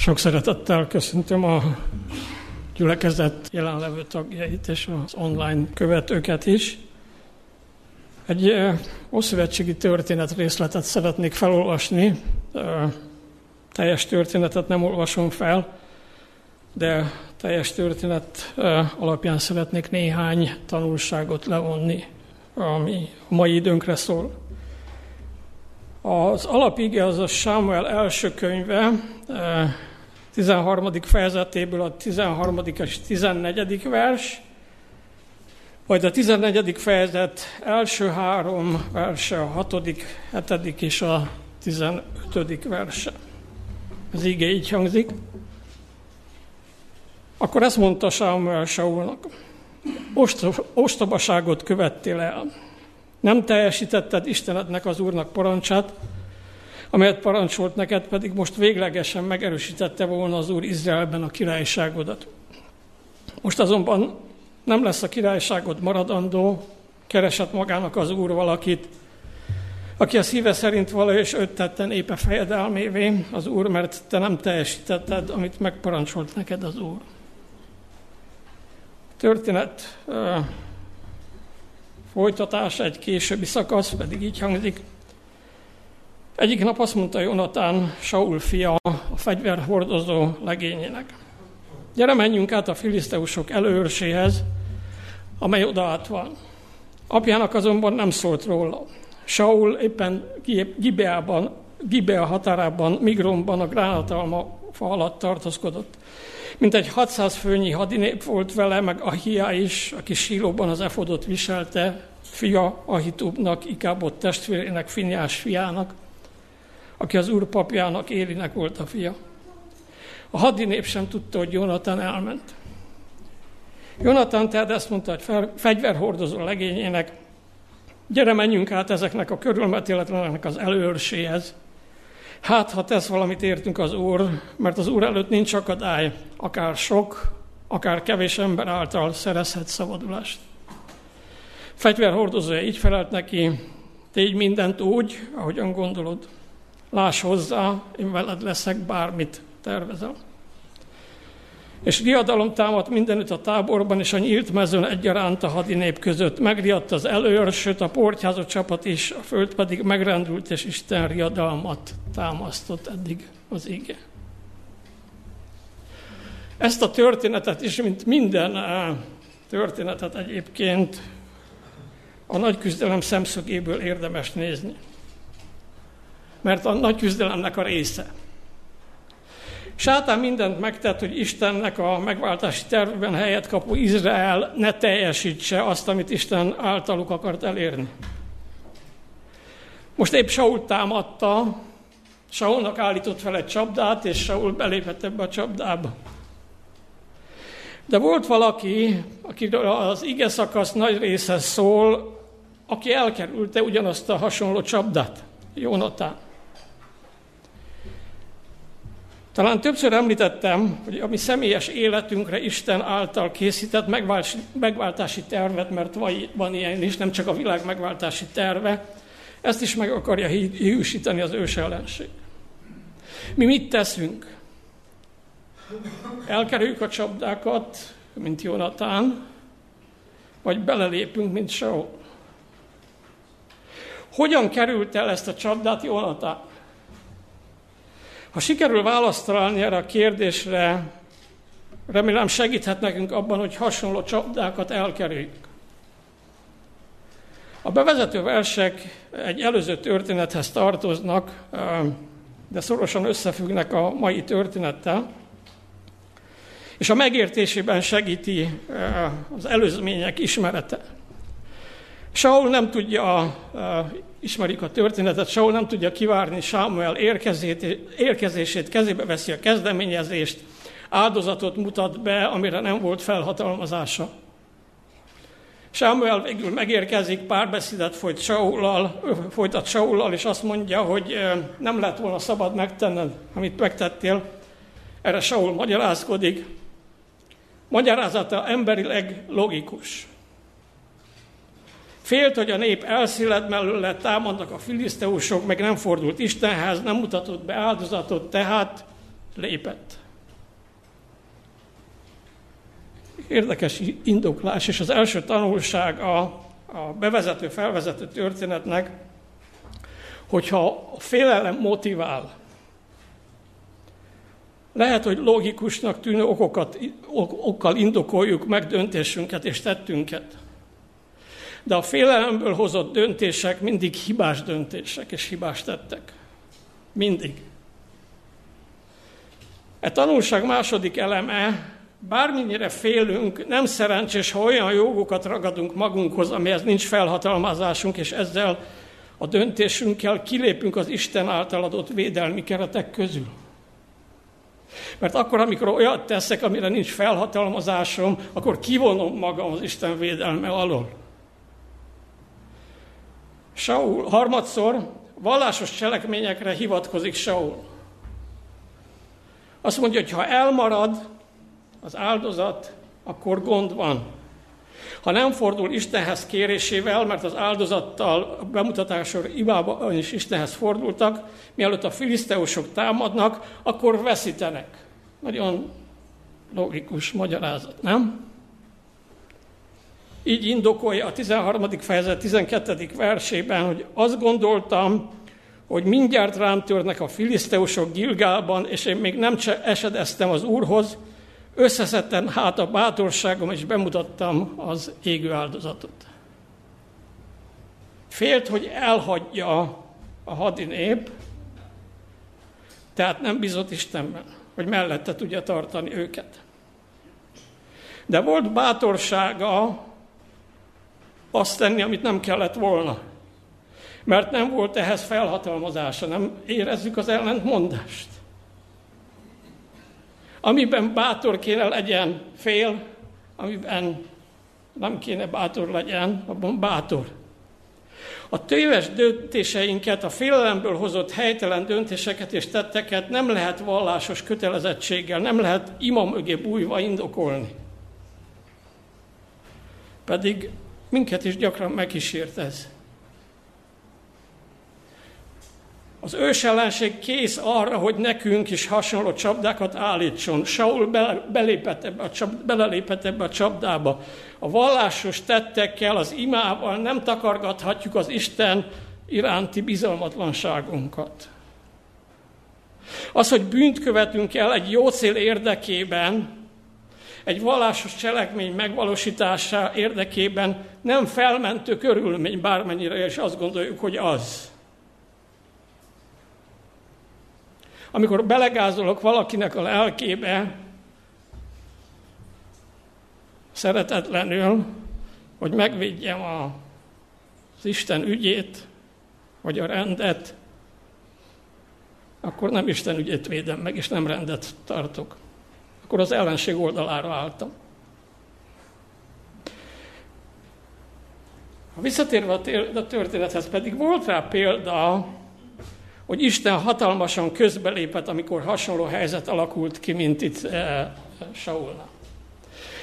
Sok szeretettel köszöntöm a gyülekezet jelenlevő tagjait és az online követőket is. Egy ószövetségi történet részletet szeretnék felolvasni. Teljes történetet nem olvasom fel, de teljes történet alapján szeretnék néhány tanulságot levonni, ami a mai időnkre szól. Az alapige az a Sámuel első könyve, 13. fejezetéből a 13. és 14. vers, majd a 14. fejezet első három verse, a 6., 7. és a 15. verse. Az ige így hangzik. Akkor ezt mondta Sámuel Saulnak, ostobaságot követtél el. Nem teljesítetted Istenednek az Úrnak parancsát, amelyet parancsolt neked, pedig most véglegesen megerősítette volna az Úr Izraelben a királyságodat. Most azonban nem lesz a királyságod maradandó, keresett magának az Úr valakit, aki a szíve szerint vala és öt tetten épe fejedelmévé az Úr, mert te nem teljesítetted, amit megparancsolt neked az Úr. Történet uh, folytatása, egy későbbi szakasz pedig így hangzik. Egyik nap azt mondta Jonatán, Saul fia, a fegyverhordozó legényének. Gyere, menjünk át a filiszteusok előrséhez, amely odaát van. Apjának azonban nem szólt róla. Saul éppen Gibeában, Gibea határában, Migronban a gránatalma fa alatt tartózkodott. Mint egy 600 főnyi hadinép volt vele, meg Ahia is, aki sílóban az efodot viselte, fia Ahitubnak, Ikábot testvérének, Finyás fiának, aki az úr papjának, Élinek volt a fia. A hadinép sem tudta, hogy Jonatán elment. Jonatán tehát ezt mondta, hogy fegyverhordozó legényének, gyere, menjünk át ezeknek a körülmetéletlenek az előrséhez. Hát, ha tesz valamit értünk az Úr, mert az Úr előtt nincs akadály, akár sok, akár kevés ember által szerezhet szabadulást. Fegyverhordozója így felelt neki, tégy mindent úgy, ahogyan gondolod. Láss hozzá, én veled leszek, bármit tervezel. És riadalom támadt mindenütt a táborban, és a nyílt mezőn egyaránt a hadinép között. Megriadt az előrsöt, a portyázó csapat is, a föld pedig megrendült, és Isten riadalmat támasztott eddig az ige. Ezt a történetet is, mint minden eh, történetet egyébként a nagy küzdelem szemszögéből érdemes nézni mert a nagy küzdelemnek a része. Sátán mindent megtett, hogy Istennek a megváltási tervben helyet kapó Izrael ne teljesítse azt, amit Isten általuk akart elérni. Most épp Saul támadta, Saulnak állított fel egy csapdát, és Saul belépett ebbe a csapdába. De volt valaki, akiről az ige szakasz nagy része szól, aki elkerülte ugyanazt a hasonló csapdát, Jónatán. Talán többször említettem, hogy a mi személyes életünkre Isten által készített megváltási tervet, mert van ilyen is, nem csak a világ megváltási terve, ezt is meg akarja hiúsítani az ős ellenség. Mi mit teszünk? Elkerüljük a csapdákat, mint Jonatán, vagy belelépünk, mint Saul. Hogyan került el ezt a csapdát Jonatán? Ha sikerül választ erre a kérdésre, remélem segíthet nekünk abban, hogy hasonló csapdákat elkerüljük. A bevezető versek egy előző történethez tartoznak, de szorosan összefüggnek a mai történettel, és a megértésében segíti az előzmények ismerete. Saul nem tudja ismerik a történetet, Saul nem tudja kivárni Sámuel érkezését, kezébe veszi a kezdeményezést, áldozatot mutat be, amire nem volt felhatalmazása. Sámuel végül megérkezik, párbeszédet folyt Saulal, folytat Saulal, és azt mondja, hogy nem lett volna szabad megtenned, amit megtettél. Erre Saul magyarázkodik. Magyarázata emberileg logikus. Félt, hogy a nép elszilad mellőle, támadnak a filiszteusok, meg nem fordult Istenhez, nem mutatott be áldozatot, tehát lépett. Érdekes indoklás, és az első tanulság a, a bevezető, felvezető történetnek, hogyha a félelem motivál, lehet, hogy logikusnak tűnő okokat, ok, okkal indokoljuk meg döntésünket és tettünket. De a félelemből hozott döntések mindig hibás döntések és hibás tettek. Mindig. E tanulság második eleme, bármennyire félünk, nem szerencsés, ha olyan jogokat ragadunk magunkhoz, amihez nincs felhatalmazásunk, és ezzel a döntésünkkel kilépünk az Isten által adott védelmi keretek közül. Mert akkor, amikor olyat teszek, amire nincs felhatalmazásom, akkor kivonom magam az Isten védelme alól. Saul harmadszor vallásos cselekményekre hivatkozik Saul. Azt mondja, hogy ha elmarad az áldozat, akkor gond van. Ha nem fordul Istenhez kérésével, mert az áldozattal bemutatásor imában is Istenhez fordultak, mielőtt a filiszteusok támadnak, akkor veszítenek. Nagyon logikus magyarázat, nem? Így indokolja a 13. fejezet 12. versében, hogy azt gondoltam, hogy mindjárt rám törnek a filiszteusok Gilgálban, és én még nem esedeztem az Úrhoz, összeszedtem hát a bátorságom, és bemutattam az égő áldozatot. Félt, hogy elhagyja a hadinép, tehát nem bizott Istenben, hogy mellette tudja tartani őket. De volt bátorsága azt tenni, amit nem kellett volna. Mert nem volt ehhez felhatalmazása, nem érezzük az ellentmondást. Amiben bátor kéne legyen fél, amiben nem kéne bátor legyen, abban bátor. A téves döntéseinket, a félelemből hozott helytelen döntéseket és tetteket nem lehet vallásos kötelezettséggel, nem lehet ima mögé bújva indokolni. Pedig minket is gyakran megkísért ez. Az ősellenség kész arra, hogy nekünk is hasonló csapdákat állítson. Saul belépett ebbe a csap, belelépett ebbe a csapdába. A vallásos tettekkel, az imával nem takargathatjuk az Isten iránti bizalmatlanságunkat. Az, hogy bűnt követünk el egy jó cél érdekében, egy vallásos cselekmény megvalósítása érdekében nem felmentő körülmény, bármennyire is azt gondoljuk, hogy az. amikor belegázolok valakinek a lelkébe, szeretetlenül, hogy megvédjem a, az Isten ügyét, vagy a rendet, akkor nem Isten ügyét védem meg, és nem rendet tartok. Akkor az ellenség oldalára álltam. Ha visszatérve a történethez pedig volt rá példa, hogy Isten hatalmasan közbelépett, amikor hasonló helyzet alakult ki, mint itt e, Saulnál.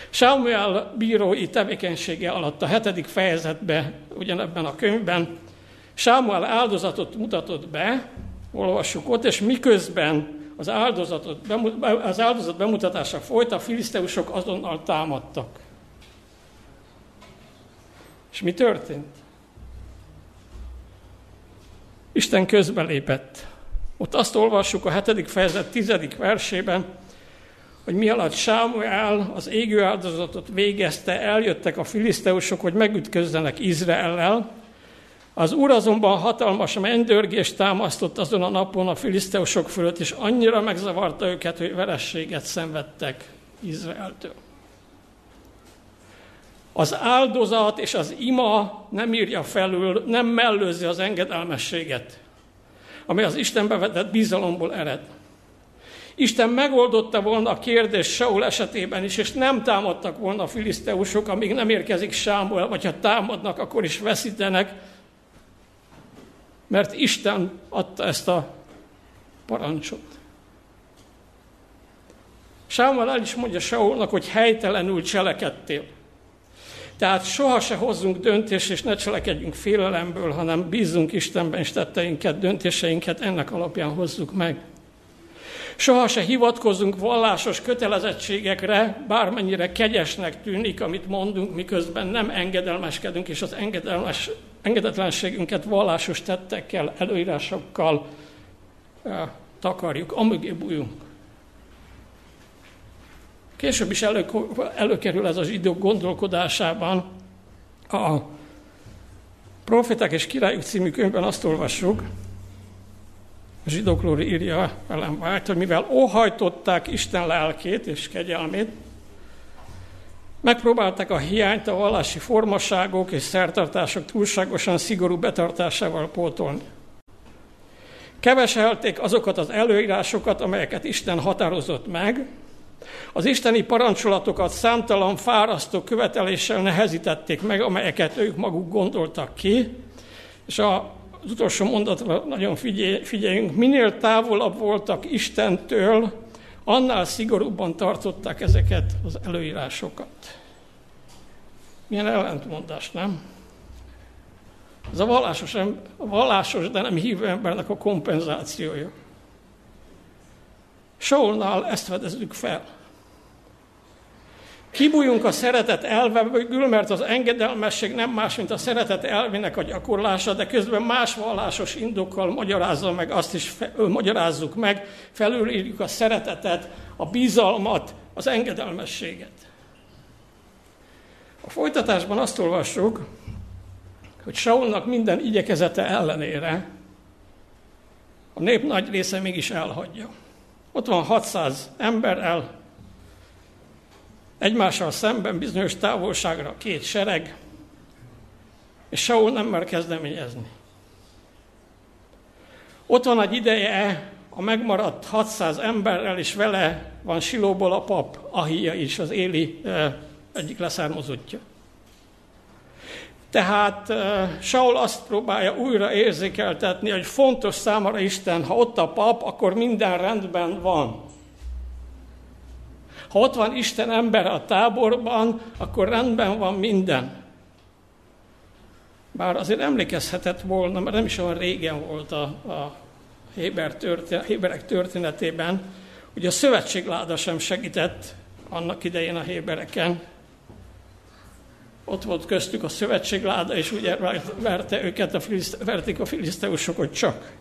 Samuel bírói tevékenysége alatt a hetedik fejezetben, ugyanebben a könyvben, Samuel áldozatot mutatott be, olvassuk ott, és miközben az, áldozatot, az áldozat bemutatása folyt, a filiszteusok azonnal támadtak. És mi történt? Isten közbelépett. Ott azt olvassuk a hetedik fejezet tizedik versében, hogy mi alatt Sámuel az égő áldozatot végezte, eljöttek a filiszteusok, hogy megütközzenek Izraellel. Az úr azonban hatalmas mennydörgést támasztott azon a napon a filiszteusok fölött, és annyira megzavarta őket, hogy verességet szenvedtek Izraeltől. Az áldozat és az ima nem írja felül, nem mellőzi az engedelmességet, ami az Istenbe vetett bizalomból ered. Isten megoldotta volna a kérdést Saul esetében is, és nem támadtak volna a filiszteusok, amíg nem érkezik Sámuel, vagy ha támadnak, akkor is veszítenek, mert Isten adta ezt a parancsot. Sámuel el is mondja Saulnak, hogy helytelenül cselekedtél. Tehát soha se hozzunk döntést, és ne cselekedjünk félelemből, hanem bízzunk Istenben, és tetteinket, döntéseinket ennek alapján hozzuk meg. Soha se hivatkozunk vallásos kötelezettségekre, bármennyire kegyesnek tűnik, amit mondunk, miközben nem engedelmeskedünk, és az engedelmes, engedetlenségünket vallásos tettekkel, előírásokkal e, takarjuk, amögé bújunk. Később is elő, előkerül ez a zsidók gondolkodásában. A Profeták és Királyok című könyvben azt olvassuk, a zsidókról írja velem vált, hogy mivel óhajtották Isten lelkét és kegyelmét, megpróbálták a hiányt a vallási formaságok és szertartások túlságosan szigorú betartásával pótolni. Keveselték azokat az előírásokat, amelyeket Isten határozott meg, az isteni parancsolatokat számtalan fárasztó követeléssel nehezítették meg, amelyeket ők maguk gondoltak ki, és a az utolsó mondatra nagyon figyelj, figyeljünk, minél távolabb voltak Istentől, annál szigorúbban tartották ezeket az előírásokat. Milyen ellentmondás, nem? Ez a vallásos, a vallásos, de nem hívő embernek a kompenzációja. Saulnál ezt fedezzük fel. Kibújunk a szeretet elve mögül, mert az engedelmesség nem más, mint a szeretet elvének a gyakorlása, de közben más vallásos indokkal magyarázza meg, azt is fe, magyarázzuk meg, felülírjuk a szeretetet, a bizalmat, az engedelmességet. A folytatásban azt olvassuk, hogy Saulnak minden igyekezete ellenére a nép nagy része mégis elhagyja. Ott van 600 emberrel, Egymással szemben bizonyos távolságra két sereg, és Saul nem mer kezdeményezni. Ott van egy ideje a megmaradt 600 emberrel, és vele van Silóból a pap, Ahia is, az Éli egyik leszármazottja. Tehát Saul azt próbálja újra érzékeltetni, hogy fontos számára Isten, ha ott a pap, akkor minden rendben van. Ha ott van Isten ember a táborban, akkor rendben van minden. Bár azért emlékezhetett volna, mert nem is olyan régen volt a, a Héber történet, Héberek történetében, hogy a szövetségláda sem segített annak idején a Hébereken. Ott volt köztük a szövetségláda, és ugye verte őket a verték a filiszteusok, csak.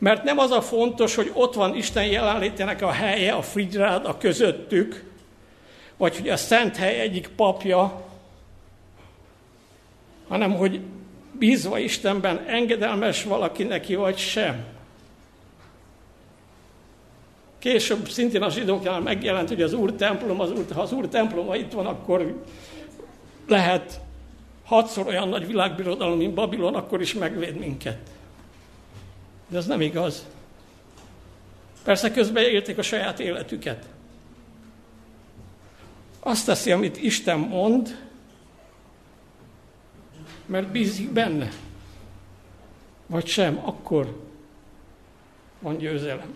Mert nem az a fontos, hogy ott van Isten jelenlétének a helye, a frigyrád, a közöttük, vagy hogy a szent hely egyik papja, hanem hogy bízva Istenben engedelmes valaki neki, vagy sem. Később szintén a zsidóknál megjelent, hogy az Úr templom, az úr, ha az Úr temploma itt van, akkor lehet hatszor olyan nagy világbirodalom, mint Babilon, akkor is megvéd minket. De ez nem igaz. Persze közben élték a saját életüket. Azt teszi, amit Isten mond, mert bízik benne. Vagy sem, akkor van győzelem.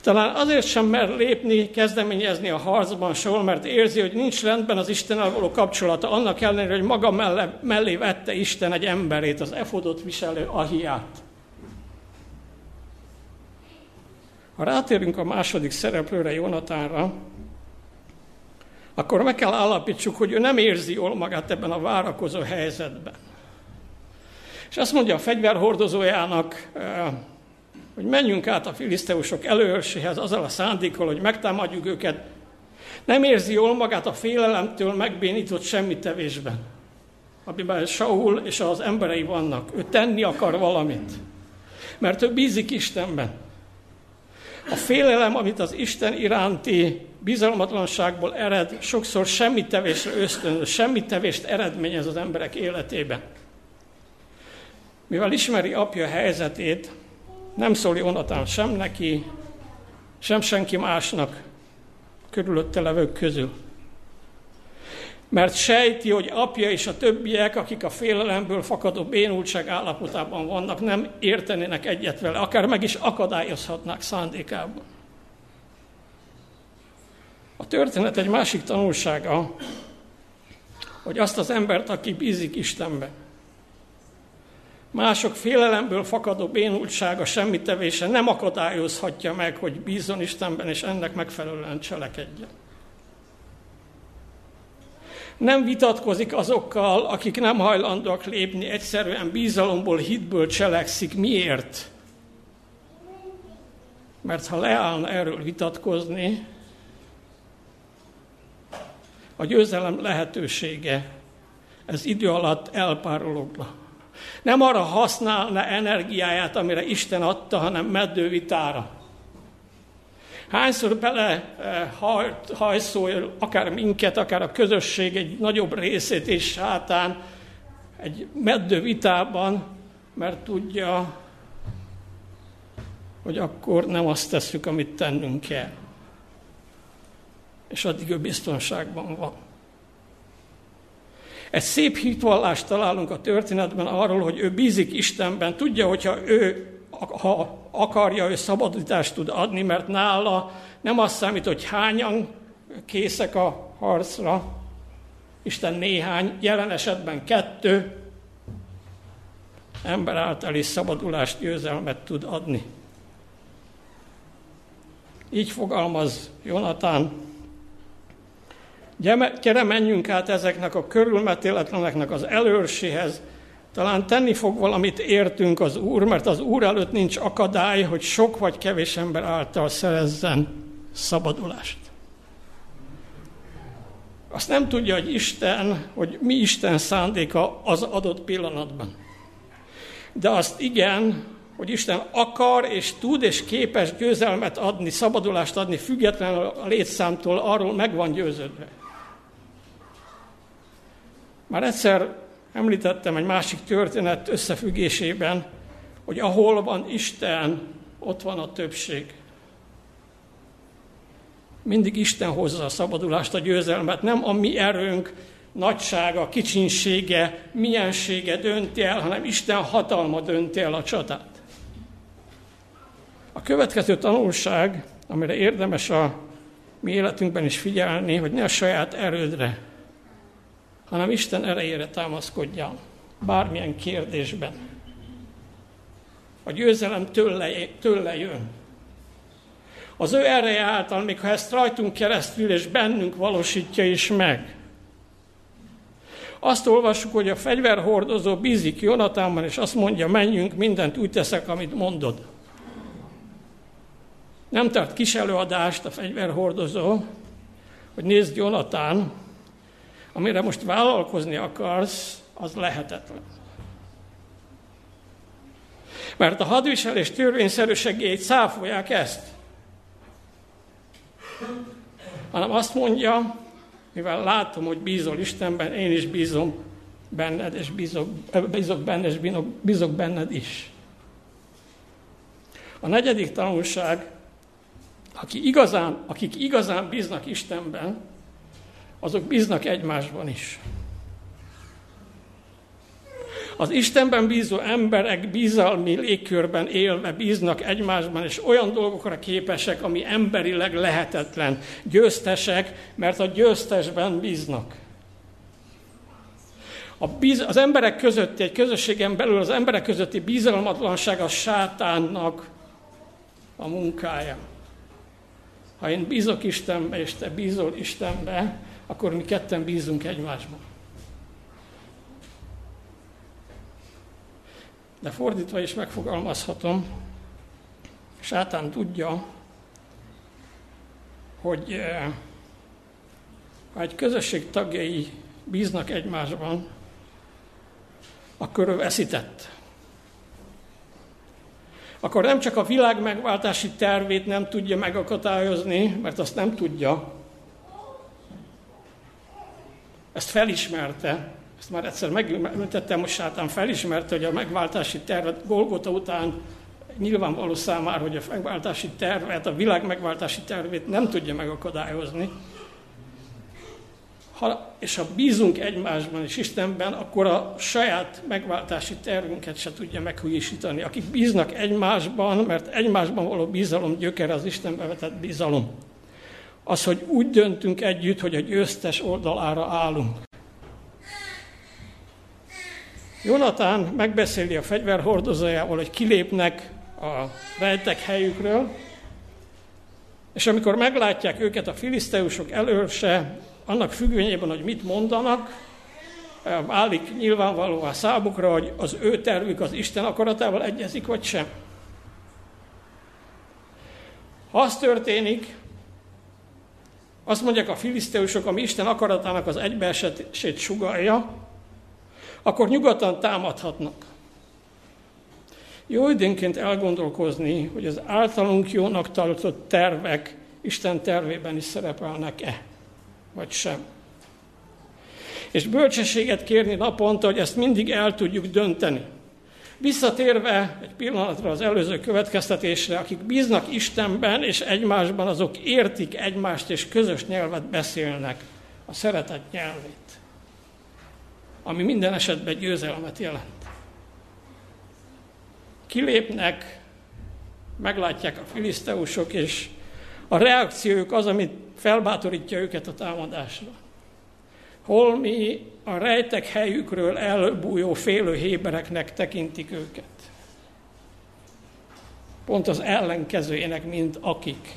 Talán azért sem mer lépni, kezdeményezni a harcban Saul, mert érzi, hogy nincs rendben az Istennel való kapcsolata, annak ellenére, hogy maga mellé, mellé vette Isten egy emberét, az efodot viselő Ahiát. Ha rátérünk a második szereplőre, Jonatánra, akkor meg kell állapítsuk, hogy ő nem érzi jól magát ebben a várakozó helyzetben. És azt mondja a fegyverhordozójának, eh, hogy menjünk át a filiszteusok előörséhez azzal a szándékkal, hogy megtámadjuk őket. Nem érzi jól magát a félelemtől megbénított semmi tevésben, amiben Saul és az emberei vannak. Ő tenni akar valamit, mert ő bízik Istenben. A félelem, amit az Isten iránti bizalmatlanságból ered, sokszor semmi tevésre ösztönöz, semmi tevést eredményez az emberek életében. Mivel ismeri apja helyzetét, nem szól Jonatán sem neki, sem senki másnak körülötte levők közül mert sejti, hogy apja és a többiek, akik a félelemből fakadó bénultság állapotában vannak, nem értenének egyet vele, akár meg is akadályozhatnák szándékában. A történet egy másik tanulsága, hogy azt az embert, aki bízik Istenbe, Mások félelemből fakadó bénultsága, semmi tevése nem akadályozhatja meg, hogy bízzon Istenben, és ennek megfelelően cselekedjen. Nem vitatkozik azokkal, akik nem hajlandóak lépni, egyszerűen bízalomból, hitből cselekszik. Miért? Mert ha leállna erről vitatkozni, a győzelem lehetősége ez idő alatt elpárologna. Nem arra használna energiáját, amire Isten adta, hanem meddővitára. Hányszor bele eh, hajszol akár minket, akár a közösség egy nagyobb részét és sátán egy meddő vitában, mert tudja, hogy akkor nem azt tesszük, amit tennünk kell. És addig ő biztonságban van. Egy szép hitvallást találunk a történetben arról, hogy ő bízik Istenben, tudja, hogyha ő ha akarja, ő szabadítást tud adni, mert nála nem azt számít, hogy hányan készek a harcra, Isten néhány, jelen esetben kettő, ember által is szabadulást, győzelmet tud adni. Így fogalmaz Jonatán Gyere, menjünk át ezeknek a körülmetéletleneknek az előrséhez, talán tenni fog valamit értünk az Úr, mert az Úr előtt nincs akadály, hogy sok vagy kevés ember által szerezzen szabadulást. Azt nem tudja, hogy Isten, hogy mi Isten szándéka az adott pillanatban. De azt igen, hogy Isten akar és tud és képes győzelmet adni, szabadulást adni, függetlenül a létszámtól, arról meg van győződve. Már egyszer említettem egy másik történet összefüggésében, hogy ahol van Isten, ott van a többség. Mindig Isten hozza a szabadulást, a győzelmet, nem a mi erőnk, nagysága, kicsinsége, miensége dönti el, hanem Isten hatalma dönti el a csatát. A következő tanulság, amire érdemes a mi életünkben is figyelni, hogy ne a saját erődre, hanem Isten erejére támaszkodjál bármilyen kérdésben. A győzelem tőle, tőle jön. Az ő ereje által, még ha ezt rajtunk keresztül és bennünk valósítja is meg. Azt olvassuk, hogy a fegyverhordozó bízik Jonatánban, és azt mondja, menjünk, mindent úgy teszek, amit mondod. Nem tart kis előadást a fegyverhordozó, hogy nézd Jonatán, amire most vállalkozni akarsz, az lehetetlen. Mert a hadviselés törvényszerűségét száfolják ezt. Hanem azt mondja, mivel látom, hogy bízol Istenben, én is bízom benned, és bízok, bízok benned, és bízok, bízok benned is. A negyedik tanulság, aki igazán, akik igazán bíznak Istenben, azok bíznak egymásban is. Az Istenben bízó emberek bizalmi légkörben élve bíznak egymásban, és olyan dolgokra képesek, ami emberileg lehetetlen. Győztesek, mert a győztesben bíznak. A bíz, az emberek közötti, egy közösségen belül az emberek közötti bizalmatlanság a sátánnak a munkája. Ha én bízok Istenbe, és te bízol Istenbe, akkor mi ketten bízunk egymásban. De fordítva is megfogalmazhatom, sátán tudja, hogy eh, ha egy közösség tagjai bíznak egymásban, akkor ő veszített. Akkor nem csak a világ megváltási tervét nem tudja megakadályozni, mert azt nem tudja, ezt felismerte, ezt már egyszer megműtettem, most sátán felismerte, hogy a megváltási tervet Golgota után nyilvánvaló számára, hogy a megváltási tervet, a világ megváltási tervét nem tudja megakadályozni. Ha, és ha bízunk egymásban és Istenben, akkor a saját megváltási tervünket se tudja meghújisítani. Akik bíznak egymásban, mert egymásban való bizalom gyökere az Istenbe vetett bizalom az, hogy úgy döntünk együtt, hogy a győztes oldalára állunk. Jonatán megbeszéli a fegyverhordozójával, hogy kilépnek a rejtek helyükről, és amikor meglátják őket a filiszteusok előse, annak függvényében, hogy mit mondanak, válik nyilvánvalóan számukra, hogy az ő tervük az Isten akaratával egyezik, vagy sem. Ha az történik, azt mondják a filiszteusok, ami Isten akaratának az egybeesését sugalja, akkor nyugodtan támadhatnak. Jó időnként elgondolkozni, hogy az általunk jónak tartott tervek Isten tervében is szerepelnek-e, vagy sem. És bölcsességet kérni naponta, hogy ezt mindig el tudjuk dönteni. Visszatérve egy pillanatra az előző következtetésre, akik bíznak Istenben és egymásban, azok értik egymást és közös nyelvet beszélnek, a szeretet nyelvét, ami minden esetben győzelmet jelent. Kilépnek, meglátják a filiszteusok, és a reakciójuk az, amit felbátorítja őket a támadásra. Holmi a rejtek helyükről elbújó félő hébereknek tekintik őket. Pont az ellenkezőjének, mint akik.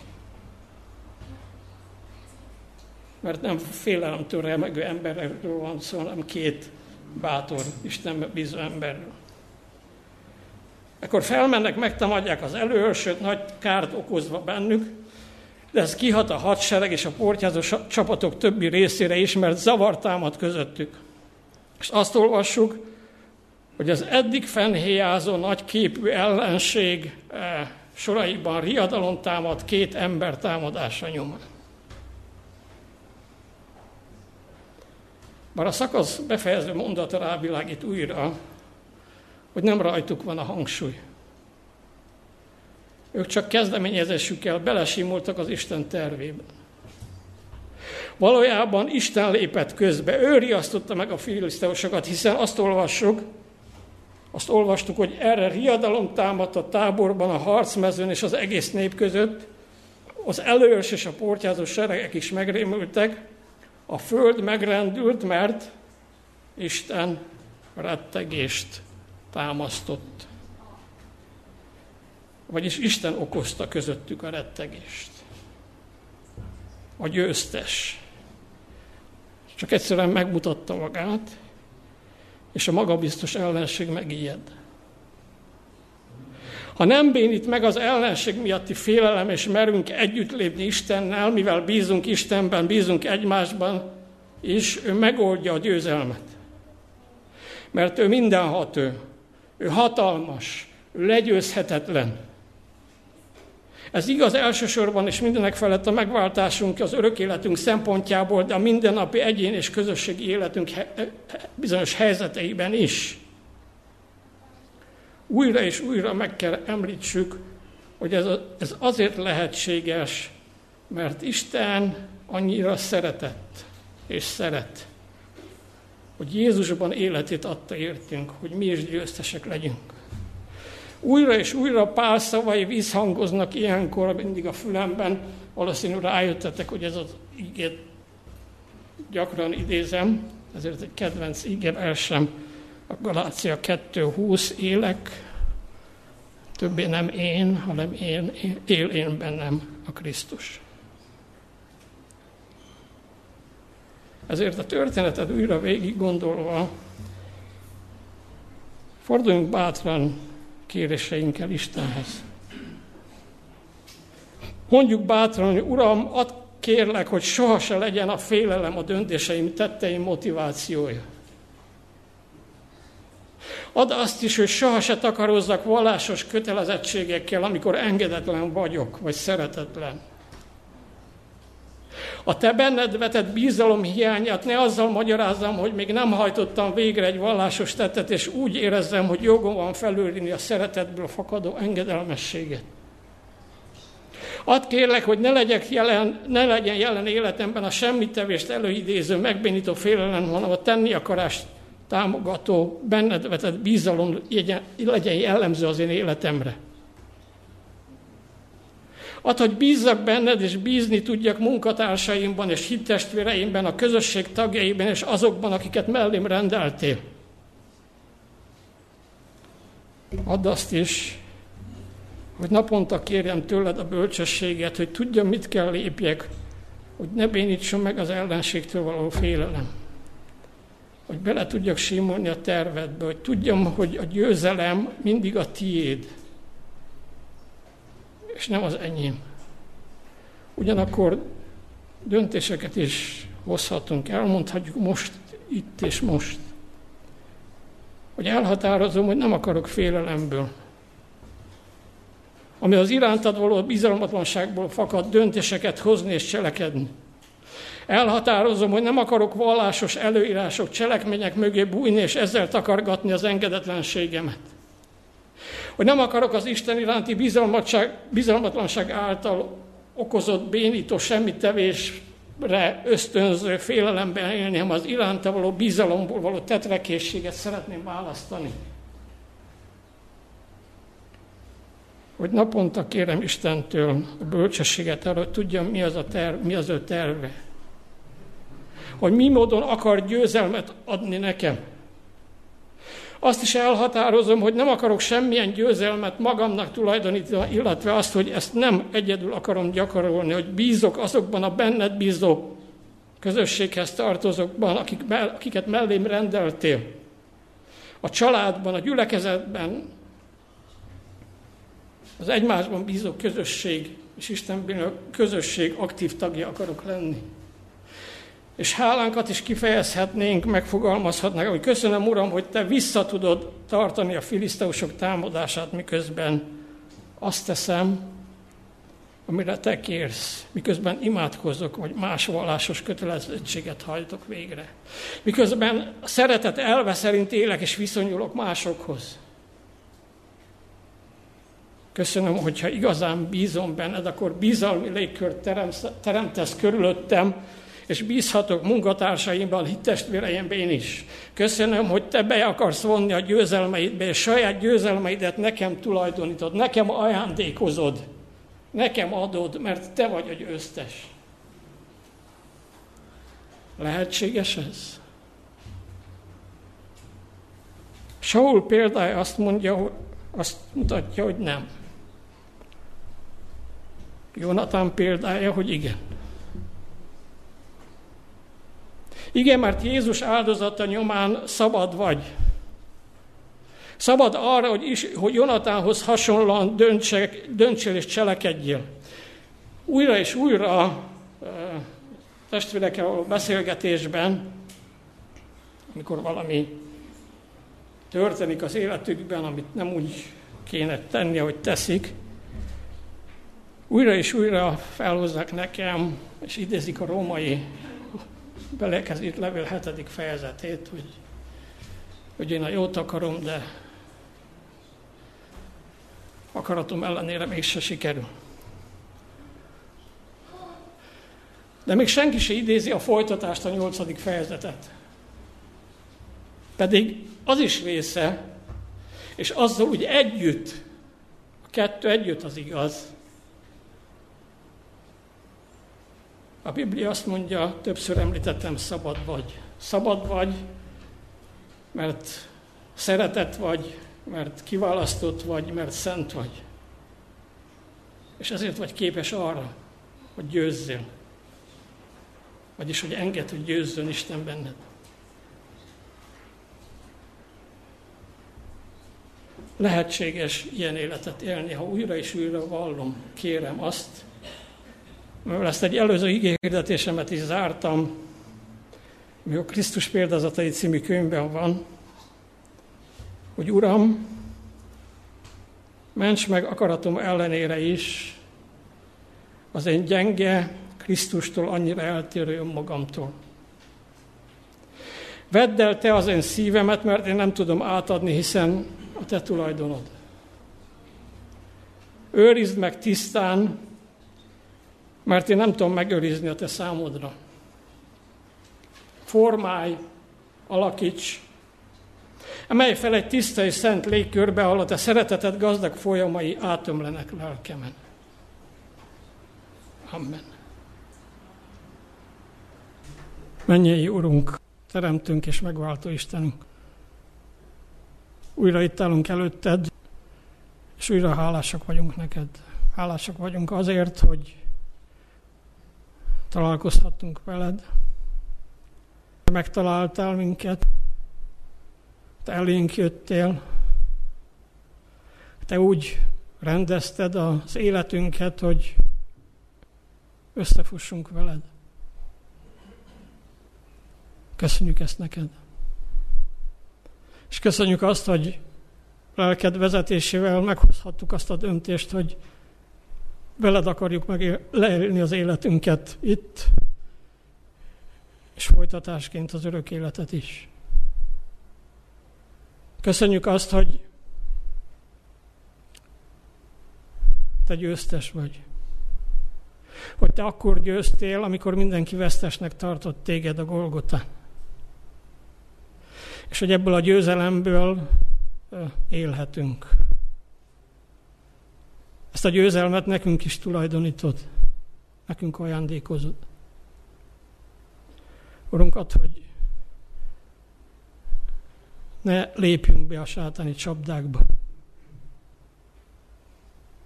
Mert nem félelemtől remegő emberekről van szó, hanem két bátor, Istenbe bízó emberről. Akkor felmennek, megtamadják az előörsöt, nagy kárt okozva bennük, de ez kihat a hadsereg és a portyázó csapatok többi részére is, mert zavar támad közöttük. És azt olvassuk, hogy az eddig fennhéjázó nagy képű ellenség eh, soraiban riadalom támad két ember támadása nyomán. Bár a szakasz befejező mondata rávilágít újra, hogy nem rajtuk van a hangsúly. Ők csak kezdeményezésükkel belesimultak az Isten tervébe. Valójában Isten lépett közbe, ő riasztotta meg a filiszteusokat, hiszen azt olvassuk, azt olvastuk, hogy erre riadalom támadt a táborban, a harcmezőn és az egész nép között, az előös és a portyázó seregek is megrémültek, a föld megrendült, mert Isten rettegést támasztott. Vagyis Isten okozta közöttük a rettegést. A győztes. Csak egyszerűen megmutatta magát, és a magabiztos ellenség megijed. Ha nem bénít meg az ellenség miatti félelem, és merünk együtt lépni Istennel, mivel bízunk Istenben, bízunk egymásban, és ő megoldja a győzelmet. Mert ő mindenhatő, ő hatalmas, ő legyőzhetetlen. Ez igaz elsősorban és mindenek felett a megváltásunk, az örök életünk szempontjából, de a mindennapi egyén és közösségi életünk bizonyos helyzeteiben is. Újra és újra meg kell említsük, hogy ez, ez azért lehetséges, mert Isten annyira szeretett és szeret, hogy Jézusban életét adta értünk, hogy mi is győztesek legyünk. Újra és újra pál szavai visszhangoznak ilyenkor mindig a fülemben. Valószínűleg rájöttetek, hogy ez az ígét gyakran idézem, ezért egy kedvenc ígér sem a Galácia 2.20 élek, többé nem én, hanem én, él én bennem a Krisztus. Ezért a történetet újra végig gondolva, forduljunk bátran kéréseinkkel Istenhez. Mondjuk bátran, hogy Uram, ad kérlek, hogy soha se legyen a félelem a döntéseim, tetteim motivációja. Ad azt is, hogy soha se takarozzak vallásos kötelezettségekkel, amikor engedetlen vagyok, vagy szeretetlen. A te benned vetett bízalom hiányát ne azzal magyarázzam, hogy még nem hajtottam végre egy vallásos tettet, és úgy érezzem, hogy jogom van felülni a szeretetből fakadó engedelmességet. Add kérlek, hogy ne, legyek jelen, ne legyen jelen életemben a semmitevést előidéző, megbénító félelem, hanem a tenni akarást támogató, benned vetett bízalom legyen jellemző az én életemre. Ad, hogy bízzak benned, és bízni tudjak munkatársaimban és hittestvéreimben, a közösség tagjaiban és azokban, akiket mellém rendeltél. Add azt is, hogy naponta kérjem tőled a bölcsességet, hogy tudjam, mit kell lépjek, hogy ne bénítson meg az ellenségtől való félelem. Hogy bele tudjak simulni a tervedbe, hogy tudjam, hogy a győzelem mindig a tiéd, és nem az enyém. Ugyanakkor döntéseket is hozhatunk, elmondhatjuk most, itt és most. Hogy elhatározom, hogy nem akarok félelemből, ami az irántad való bizalmatlanságból fakad döntéseket hozni és cselekedni. Elhatározom, hogy nem akarok vallásos előírások, cselekmények mögé bújni és ezzel takargatni az engedetlenségemet. Hogy nem akarok az Isten iránti bizalmatlanság által okozott bénító semmit tevésre ösztönző félelemben élni, hanem az iránta való bizalomból való tetrekészséget szeretném választani. hogy naponta kérem Istentől a bölcsességet arra, hogy tudjam, mi az, a terv, mi az ő terve. Hogy mi módon akar győzelmet adni nekem. Azt is elhatározom, hogy nem akarok semmilyen győzelmet magamnak tulajdonítani, illetve azt, hogy ezt nem egyedül akarom gyakorolni, hogy bízok azokban a benned bízó közösséghez tartozókban, akik, akiket mellém rendeltél. A családban, a gyülekezetben, az egymásban bízó közösség és Istenben a közösség aktív tagja akarok lenni. És hálánkat is kifejezhetnénk, megfogalmazhatnánk, hogy köszönöm, Uram, hogy Te vissza tudod tartani a filiszteusok támadását, miközben azt teszem, amire Te kérsz, miközben imádkozok, vagy más vallásos kötelezettséget hajtok végre. Miközben a szeretet elve szerint élek és viszonyulok másokhoz. Köszönöm, hogyha igazán bízom benned, akkor bizalmi légkört teremtesz körülöttem, és bízhatok munkatársaimban, hittestvéreimben is. Köszönöm, hogy te be akarsz vonni a győzelmeidbe, és saját győzelmeidet nekem tulajdonítod, nekem ajándékozod, nekem adod, mert te vagy a győztes. Lehetséges ez? Saul példája azt mondja, azt mutatja, hogy nem. Jonatán példája, hogy igen. Igen, mert Jézus áldozata nyomán szabad vagy. Szabad arra, hogy, is, hogy Jonatánhoz hasonlóan döntsek, döntsél és cselekedjél. Újra és újra testvérekkel beszélgetésben, amikor valami történik az életükben, amit nem úgy kéne tenni, hogy teszik, újra és újra felhozzák nekem, és idézik a római belekezít levél hetedik fejezetét, hogy, hogy én a jót akarom, de akaratom ellenére mégse sikerül. De még senki se idézi a folytatást, a nyolcadik fejezetet. Pedig az is része, és azzal úgy együtt, a kettő együtt az igaz, A Biblia azt mondja, többször említettem, szabad vagy. Szabad vagy, mert szeretett vagy, mert kiválasztott vagy, mert szent vagy. És ezért vagy képes arra, hogy győzzél. Vagyis, hogy enged, hogy győzzön Isten benned. Lehetséges ilyen életet élni, ha újra és újra vallom, kérem azt, ezt egy előző ígérdetésemet is zártam, mi a Krisztus példazatai című könyvben van, hogy Uram, ments meg akaratom ellenére is az én gyenge, Krisztustól annyira eltérő önmagamtól. Vedd el te az én szívemet, mert én nem tudom átadni, hiszen a te tulajdonod. Őrizd meg tisztán, mert én nem tudom megőrizni a te számodra. Formálj, alakíts, emelj fel egy tiszta és szent légkörbe, ahol a te szereteted gazdag folyamai átömlenek lelkemen. Amen. Menjél, Urunk, Teremtünk és megváltó Istenünk. Újra itt állunk előtted, És újra hálásak vagyunk neked. Hálásak vagyunk azért, hogy találkozhattunk veled. Megtaláltál minket. Te elénk jöttél. Te úgy rendezted az életünket, hogy összefussunk veled. Köszönjük ezt neked. És köszönjük azt, hogy lelked vezetésével meghozhattuk azt a döntést, hogy veled akarjuk meg leélni az életünket itt, és folytatásként az örök életet is. Köszönjük azt, hogy te győztes vagy. Hogy te akkor győztél, amikor mindenki vesztesnek tartott téged a Golgotán. És hogy ebből a győzelemből élhetünk. Ezt a győzelmet nekünk is tulajdonítod, nekünk ajándékozod. Urunk, add, hogy ne lépjünk be a sátáni csapdákba.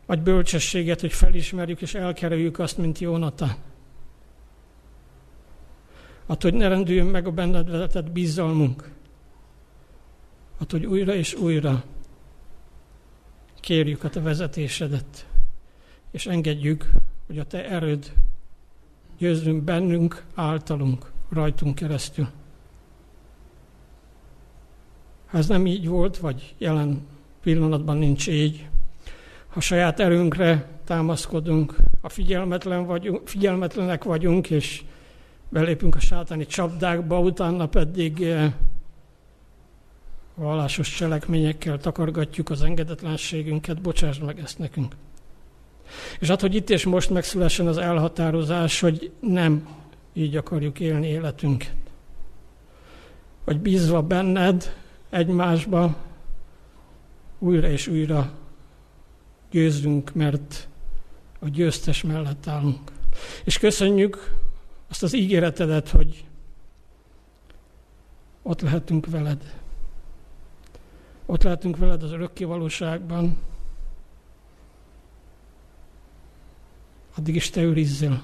Vagy bölcsességet, hogy felismerjük és elkerüljük azt, mint Jónata. Add, hogy ne rendüljön meg a benned vezetett bizalmunk. Add, hogy újra és újra kérjük a te vezetésedet, és engedjük, hogy a te erőd győzzünk bennünk, általunk, rajtunk keresztül. Ha ez nem így volt, vagy jelen pillanatban nincs így, ha saját erőnkre támaszkodunk, ha figyelmetlen vagyunk, figyelmetlenek vagyunk, és belépünk a sátáni csapdákba, utána pedig eh, vallásos cselekményekkel takargatjuk az engedetlenségünket, bocsásd meg ezt nekünk. És hát, hogy itt és most megszülessen az elhatározás, hogy nem így akarjuk élni életünket. Vagy bízva benned, egymásba, újra és újra győzünk, mert a győztes mellett állunk. És köszönjük azt az ígéretedet, hogy ott lehetünk veled. Ott lehetünk veled az örökké valóságban. Addig is te őrizzél,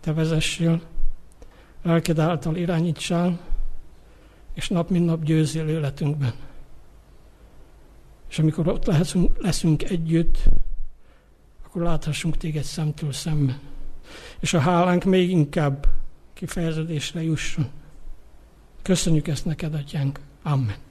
te vezessél, lelked által irányítsál, és nap mint nap győzzél életünkben. És amikor ott leszünk, leszünk együtt, akkor láthassunk téged szemtől szemben. És a hálánk még inkább kifejeződésre jusson. Köszönjük ezt neked, atyánk. Amen.